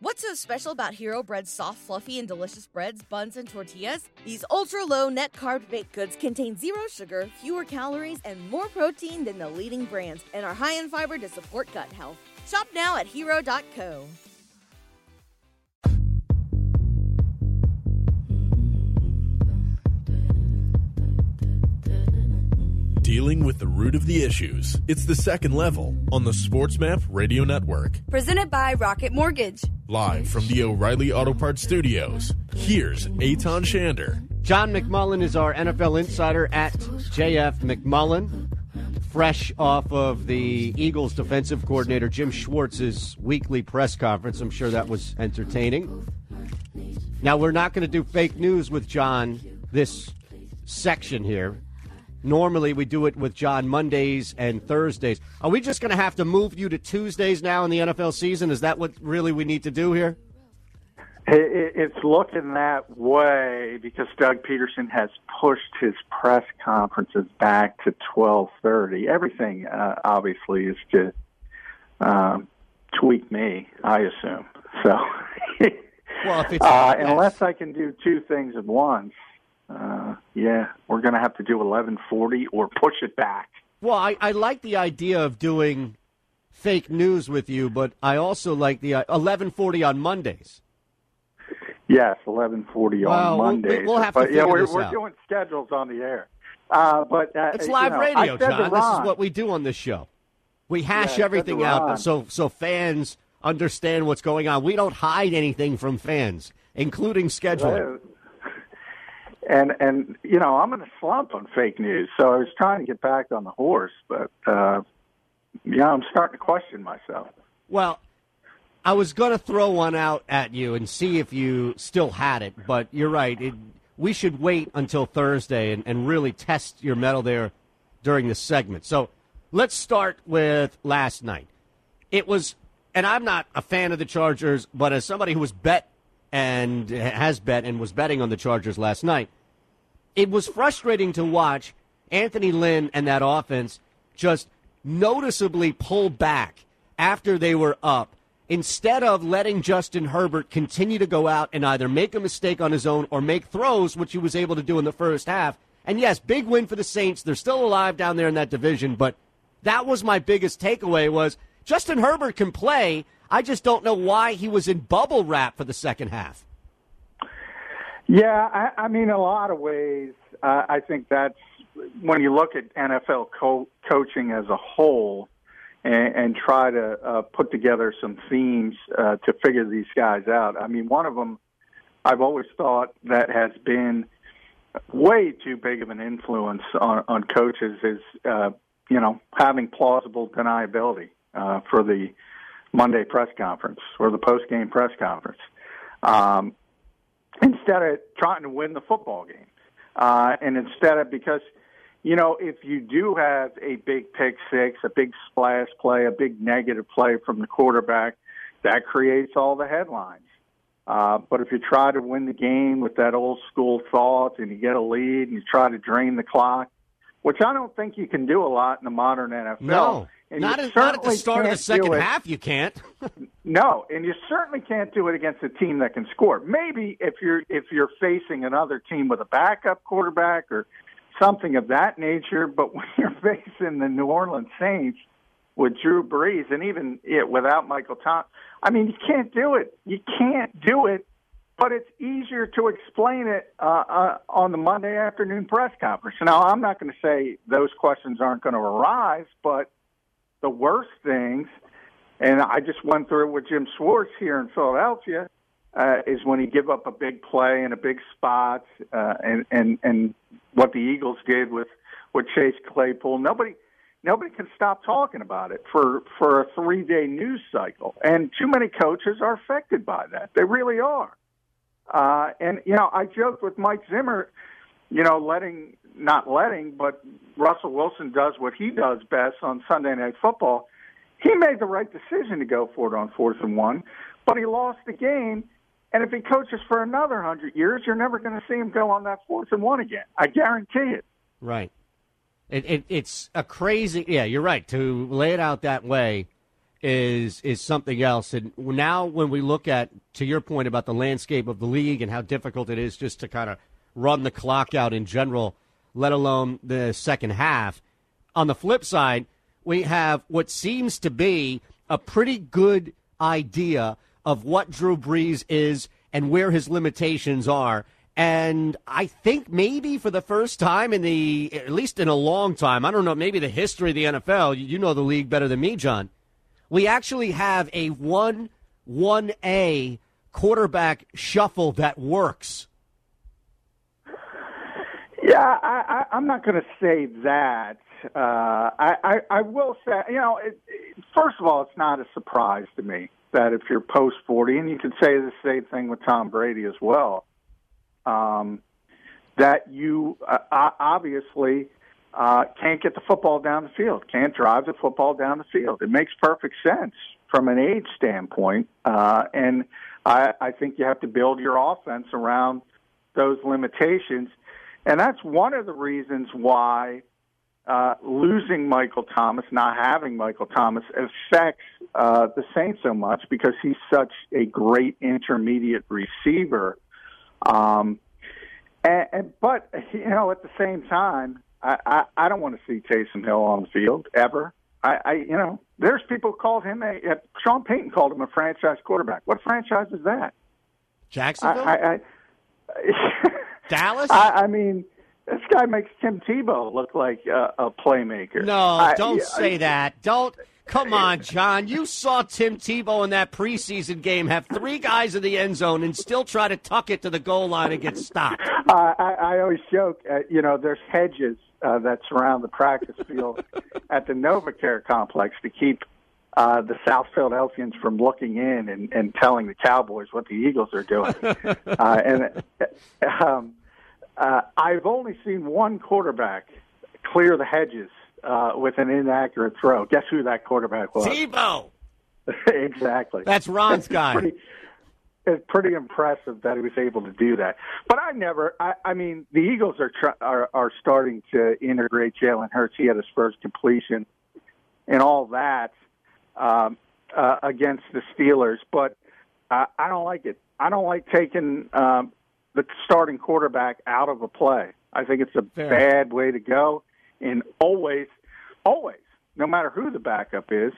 What's so special about Hero Bread's soft, fluffy, and delicious breads, buns, and tortillas? These ultra low net carb baked goods contain zero sugar, fewer calories, and more protein than the leading brands, and are high in fiber to support gut health. Shop now at hero.co. Dealing with the root of the issues. It's the second level on the SportsMap Radio Network. Presented by Rocket Mortgage. Live from the O'Reilly Auto Parts Studios, here's Eytan Shander. John McMullen is our NFL insider at JF McMullen. Fresh off of the Eagles defensive coordinator Jim Schwartz's weekly press conference. I'm sure that was entertaining. Now, we're not going to do fake news with John this section here. Normally, we do it with John Mondays and Thursdays. Are we just going to have to move you to Tuesdays now in the NFL season? Is that what really we need to do here? It's looking that way because Doug Pederson has pushed his press conferences back to twelve thirty. Everything, uh, obviously, is to um, tweak me. I assume so. well, uh, unless I can do two things at once, uh, yeah, we're going to have to do 1140 or push it back. Well, I, I like the idea of doing fake news with you, but I also like the uh, 1140 on Mondays. Yes, 1140 well, on Mondays. We'll, we'll have to but, figure yeah, we're, this we're out. doing schedules on the air. Uh, but uh, It's live you know, radio, John. This is what we do on this show. We hash to everything out so so fans understand what's going on. We don't hide anything from fans, including scheduling. And and you know I'm in a slump on fake news, so I was trying to get back on the horse, but uh, yeah, I'm starting to question myself. Well, I was going to throw one out at you and see if you still had it, but you're right. It, we should wait until Thursday and, and really test your metal there during the segment. So let's start with last night. It was, and I'm not a fan of the Chargers, but as somebody who was bet and has bet and was betting on the Chargers last night, it was frustrating to watch Anthony Lynn and that offense just noticeably pull back after they were up instead of letting Justin Herbert continue to go out and either make a mistake on his own or make throws, which he was able to do in the first half. And yes, big win for the Saints. They're still alive down there in that division, but that was my biggest takeaway was Justin Herbert can play. I just don't know why he was in bubble wrap for the second half. Yeah, I, I mean, a lot of ways, uh, I think that's when you look at NFL co- coaching as a whole and, and try to uh, put together some themes uh, to figure these guys out. I mean, one of them I've always thought that has been way too big of an influence on, on coaches is, uh, you know, having plausible deniability uh, for the Monday press conference or the post game press conference. Um, instead of trying to win the football game. Uh, and instead of, because, you know, if you do have a big pick six, a big splash play, a big negative play from the quarterback, that creates all the headlines. Uh, but if you try to win the game with that old school thought and you get a lead and you try to drain the clock, which I don't think you can do a lot in the modern NFL. No, And not, at, not at the start of the second half. You can't. no, and you certainly can't do it against a team that can score. Maybe if you're if you're facing another team with a backup quarterback or something of that nature, but when you're facing the New Orleans Saints with Drew Brees and even yeah, without Michael Thomas, I mean, you can't do it. You can't do it. But it's easier to explain it uh, uh, on the Monday afternoon press conference. Now, I'm not going to say those questions aren't going to arise, but the worst things and I just went through it with Jim Schwartz here in Philadelphia, uh, is when he give up a big play and a big spot, uh, and and and what the Eagles did with with Chase Claypool. Nobody nobody can stop talking about it for for a three day news cycle, and too many coaches are affected by that. They really are. Uh, and you know, I joked with Mike Zimmer, you know, letting not letting, but Russell Wilson does what he does best on Sunday Night Football. He made the right decision to go for it on fourth and one, but he lost the game. And if he coaches for another hundred years, you're never going to see him go on that fourth and one again. I guarantee it. Right. It, it, it's a crazy. Yeah, you're right. To lay it out that way is is something else. And now, when we look at to your point about the landscape of the league and how difficult it is just to kind of run the clock out in general, let alone the second half. On the flip side, we have what seems to be a pretty good idea of what Drew Brees is and where his limitations are. And I think maybe for the first time in the, at least in a long time, I don't know, maybe the history of the NFL, you know the league better than me, John. We actually have a 1 1A quarterback shuffle that works. Yeah, I, I, I'm not going to say that. Uh, I, I, I will say, you know, it, it, first of all, it's not a surprise to me that if you're post 40, and you could say the same thing with Tom Brady as well, um, that you uh, obviously uh, can't get the football down the field, can't drive the football down the field. It makes perfect sense from an age standpoint, uh, and I, I think you have to build your offense around those limitations, and that's one of the reasons why uh, losing Michael Thomas, not having Michael Thomas, affects uh, the Saints so much because he's such a great intermediate receiver. Um, and, and but you know, at the same time, I, I, I don't want to see Taysom Hill on the field ever. I, I you know, there's people called him a. Uh, Sean Payton called him a franchise quarterback. What franchise is that? Jacksonville. I, I, I Dallas. I, I mean this guy makes Tim Tebow look like a, a playmaker. No, I, don't I, say I, that. Don't. Come on, John. You saw Tim Tebow in that preseason game have three guys in the end zone and still try to tuck it to the goal line and get stopped. Uh, I, I always joke, uh, you know, there's hedges uh, that surround the practice field at the NovaCare complex to keep uh, the South Philadelphians from looking in and, and telling the Cowboys what the Eagles are doing. uh, and um, uh, I've only seen one quarterback clear the hedges uh, with an inaccurate throw. Guess who that quarterback was? Tebow. exactly. That's Ron's guy. It's pretty, it's pretty impressive that he was able to do that. But I never. I, I mean, the Eagles are, try, are are starting to integrate Jalen Hurts. He had his first completion and all that um, uh, against the Steelers, but uh, I don't like it. I don't like taking um, the starting quarterback out of a play. I think it's a Fair. bad way to go. And always, always, no matter who the backup is,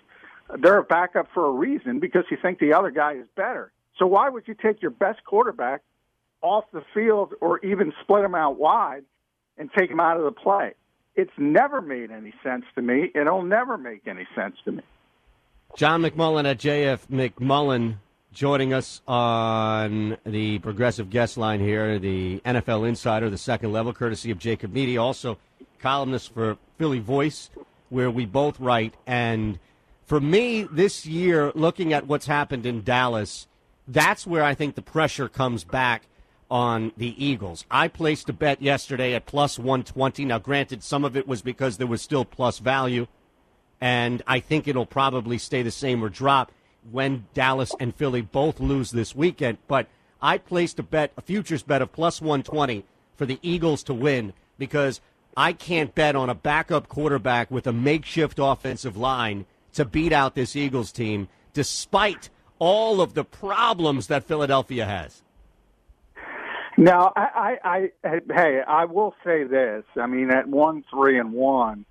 they're a backup for a reason because you think the other guy is better. So why would you take your best quarterback off the field or even split him out wide and take him out of the play? It's never made any sense to me. It'll never make any sense to me. John McMullen at JF McMullen joining us on the progressive guest line here, the NFL Insider, the second level, courtesy of Jacob Meady, also columnist for Philly Voice, where we both write. And for me, this year, looking at what's happened in Dallas, that's where I think the pressure comes back on the Eagles. I placed a bet yesterday at plus 120. Now, granted, some of it was because there was still plus value, and I think it'll probably stay the same or drop when Dallas and Philly both lose this weekend. But I placed a bet, a futures bet of plus 120 for the Eagles to win because I can't bet on a backup quarterback with a makeshift offensive line to beat out this Eagles team, despite all of the problems that Philadelphia has. Now, I, I, I, hey, I will say this. I mean, at one, three, and one,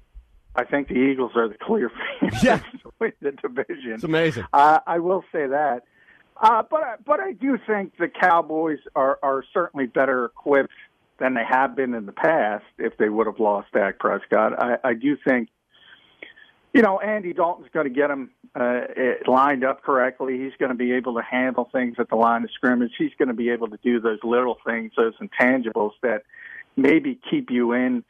I think the Eagles are the clear favorites Yeah. to win the division. It's amazing. Uh, I will say that. Uh, but I- but I do think the Cowboys are are certainly better equipped than they have been in the past. If they would have lost Dak Prescott, I, I do think. You know, Andy Dalton's going to get him uh, lined up correctly. He's going to be able to handle things at the line of scrimmage. He's going to be able to do those little things, those intangibles that maybe keep you in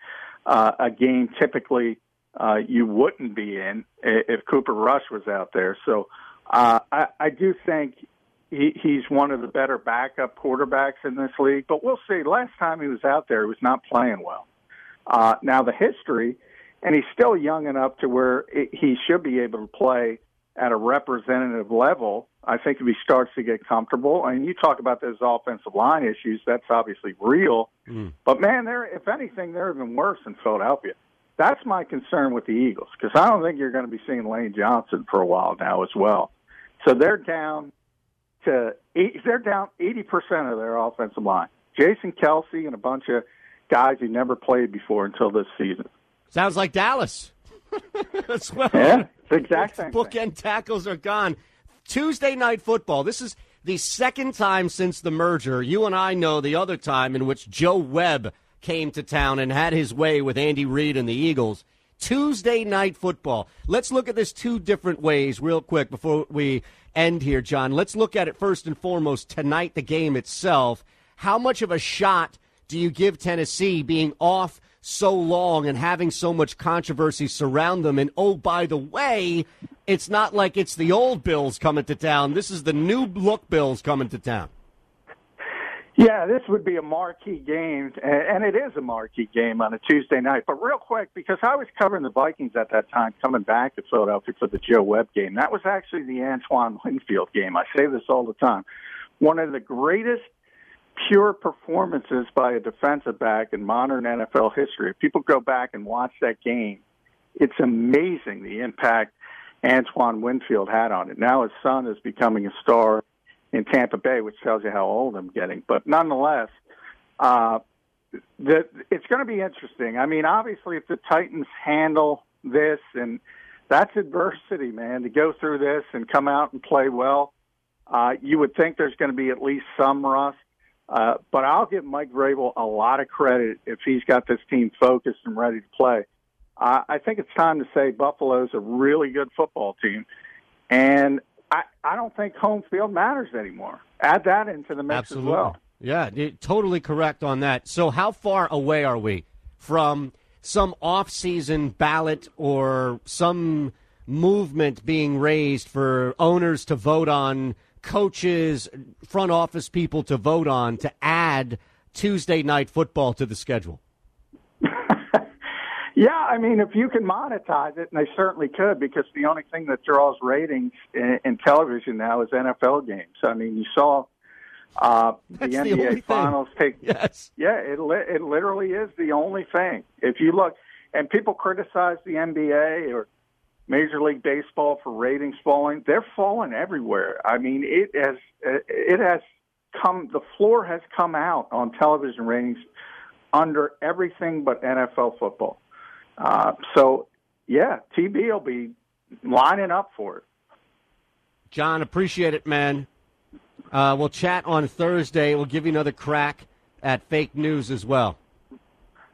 uh, a game typically uh, you wouldn't be in if Cooper Rush was out there. So uh, I, I do think he, he's one of the better backup quarterbacks in this league. But we'll see. Last time he was out there, he was not playing well. Uh, now the history, and he's still young enough to where it, he should be able to play at a representative level. I think if he starts to get comfortable, and you talk about those offensive line issues, that's obviously real. Mm. But man, they're if anything, they're even worse in Philadelphia. That's my concern with the Eagles because I don't think you're going to be seeing Lane Johnson for a while now as well. So they're down to eight, they're down eighty percent of their offensive line. Jason Kelce and a bunch of guys who never played before until this season. Sounds like Dallas. That's well. Yeah, the exact same. Bookend thing. tackles are gone. Tuesday night football. This is the second time since the merger. You and I know the other time in which Joe Webb came to town and had his way with Andy Reid and the Eagles. Tuesday night football. Let's look at this two different ways, real quick, before we end here, John. Let's look at it first and foremost tonight, the game itself. How much of a shot do you give Tennessee being off so long and having so much controversy surround them? And oh, by the way, it's not like it's the old Bills coming to town. This is the new look Bills coming to town. Yeah, this would be a marquee game, and it is a marquee game on a Tuesday night. But real quick, because I was covering the Vikings at that time, coming back to Philadelphia for the Joe Webb game, that was actually the Antoine Winfield game. I say this all the time. One of the greatest pure performances by a defensive back in modern NFL history. If people go back and watch that game, it's amazing the impact Antoine Winfield had on it. Now his son is becoming a star in Tampa Bay, which tells you how old I'm getting. But nonetheless, uh, the, it's going to be interesting. I mean, obviously, if the Titans handle this, and that's adversity, man, to go through this and come out and play well, uh, you would think there's going to be at least some rust. Uh, but I'll give Mike Vrabel a lot of credit if he's got this team focused and ready to play. Uh, I think it's time to say Buffalo's a really good football team, and I, I don't think home field matters anymore. Add that into the mix Absolutely. as well. Yeah, totally correct on that. So, how far away are we from some off-season ballot or some movement being raised for owners to vote on? coaches, front office people to vote on to add Tuesday night football to the schedule? Yeah, I mean, if you can monetize it, and they certainly could, because the only thing that draws ratings in, in television now is NFL games. I mean, you saw uh, the That's NBA the Finals take. Yes. Yeah, it li- it literally is the only thing. If you look, and people criticize the NBA or Major League Baseball for ratings falling. They're falling everywhere. I mean, it has it has come. The floor has come out on television ratings under everything but NFL football. Uh, so, yeah, TB will be lining up for it. John, appreciate it, man. Uh, we'll chat on Thursday. We'll give you another crack at fake news as well.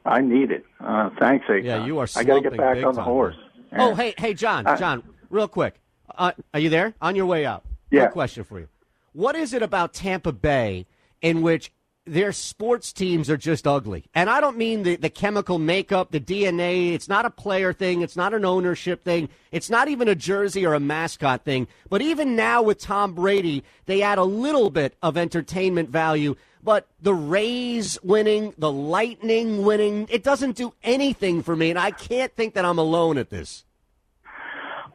I need it. Uh, thanks, Akon. Yeah, you are. I got to get back on the horse. Oh, hey, hey, John, uh, John, real quick. Uh, are you there? On your way out. Yeah. question for you. What is it about Tampa Bay in which their sports teams are just ugly? And I don't mean the, the chemical makeup, the DNA. It's not a player thing. It's not an ownership thing. It's not even a jersey or a mascot thing. But even now with Tom Brady, they add a little bit of entertainment value. But the Rays winning, the Lightning winning, it doesn't do anything for me. And I can't think that I'm alone at this.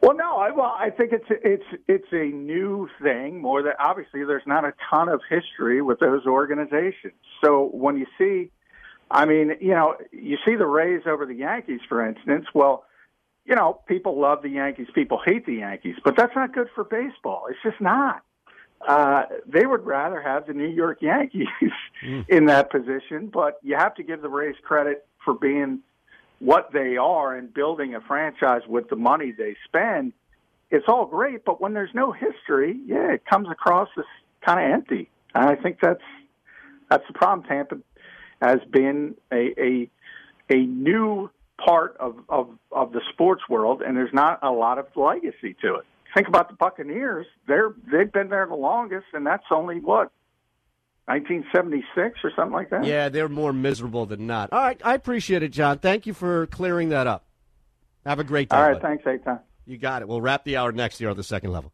Well, no, I, well, I think it's it's it's a new thing. More that obviously there's not a ton of history with those organizations. So when you see, I mean, you know, you see the Rays over the Yankees, for instance. Well, you know, people love the Yankees, people hate the Yankees, but that's not good for baseball. It's just not. Uh, they would rather have the New York Yankees mm. in that position, but you have to give the Rays credit for being what they are and building a franchise with the money they spend, it's all great. But when there's no history, yeah, it comes across as kind of empty. And I think that's that's the problem. Tampa has been a a, a new part of, of of the sports world, and there's not a lot of legacy to it. Think about the Buccaneers; they're they've been there the longest, and that's only what 1976 or something like that. Yeah, they're more miserable than not. All right, I appreciate it, John. Thank you for clearing that up. Have a great day. All right, buddy. thanks, Eytan. You got it. We'll wrap the hour next year on the second level.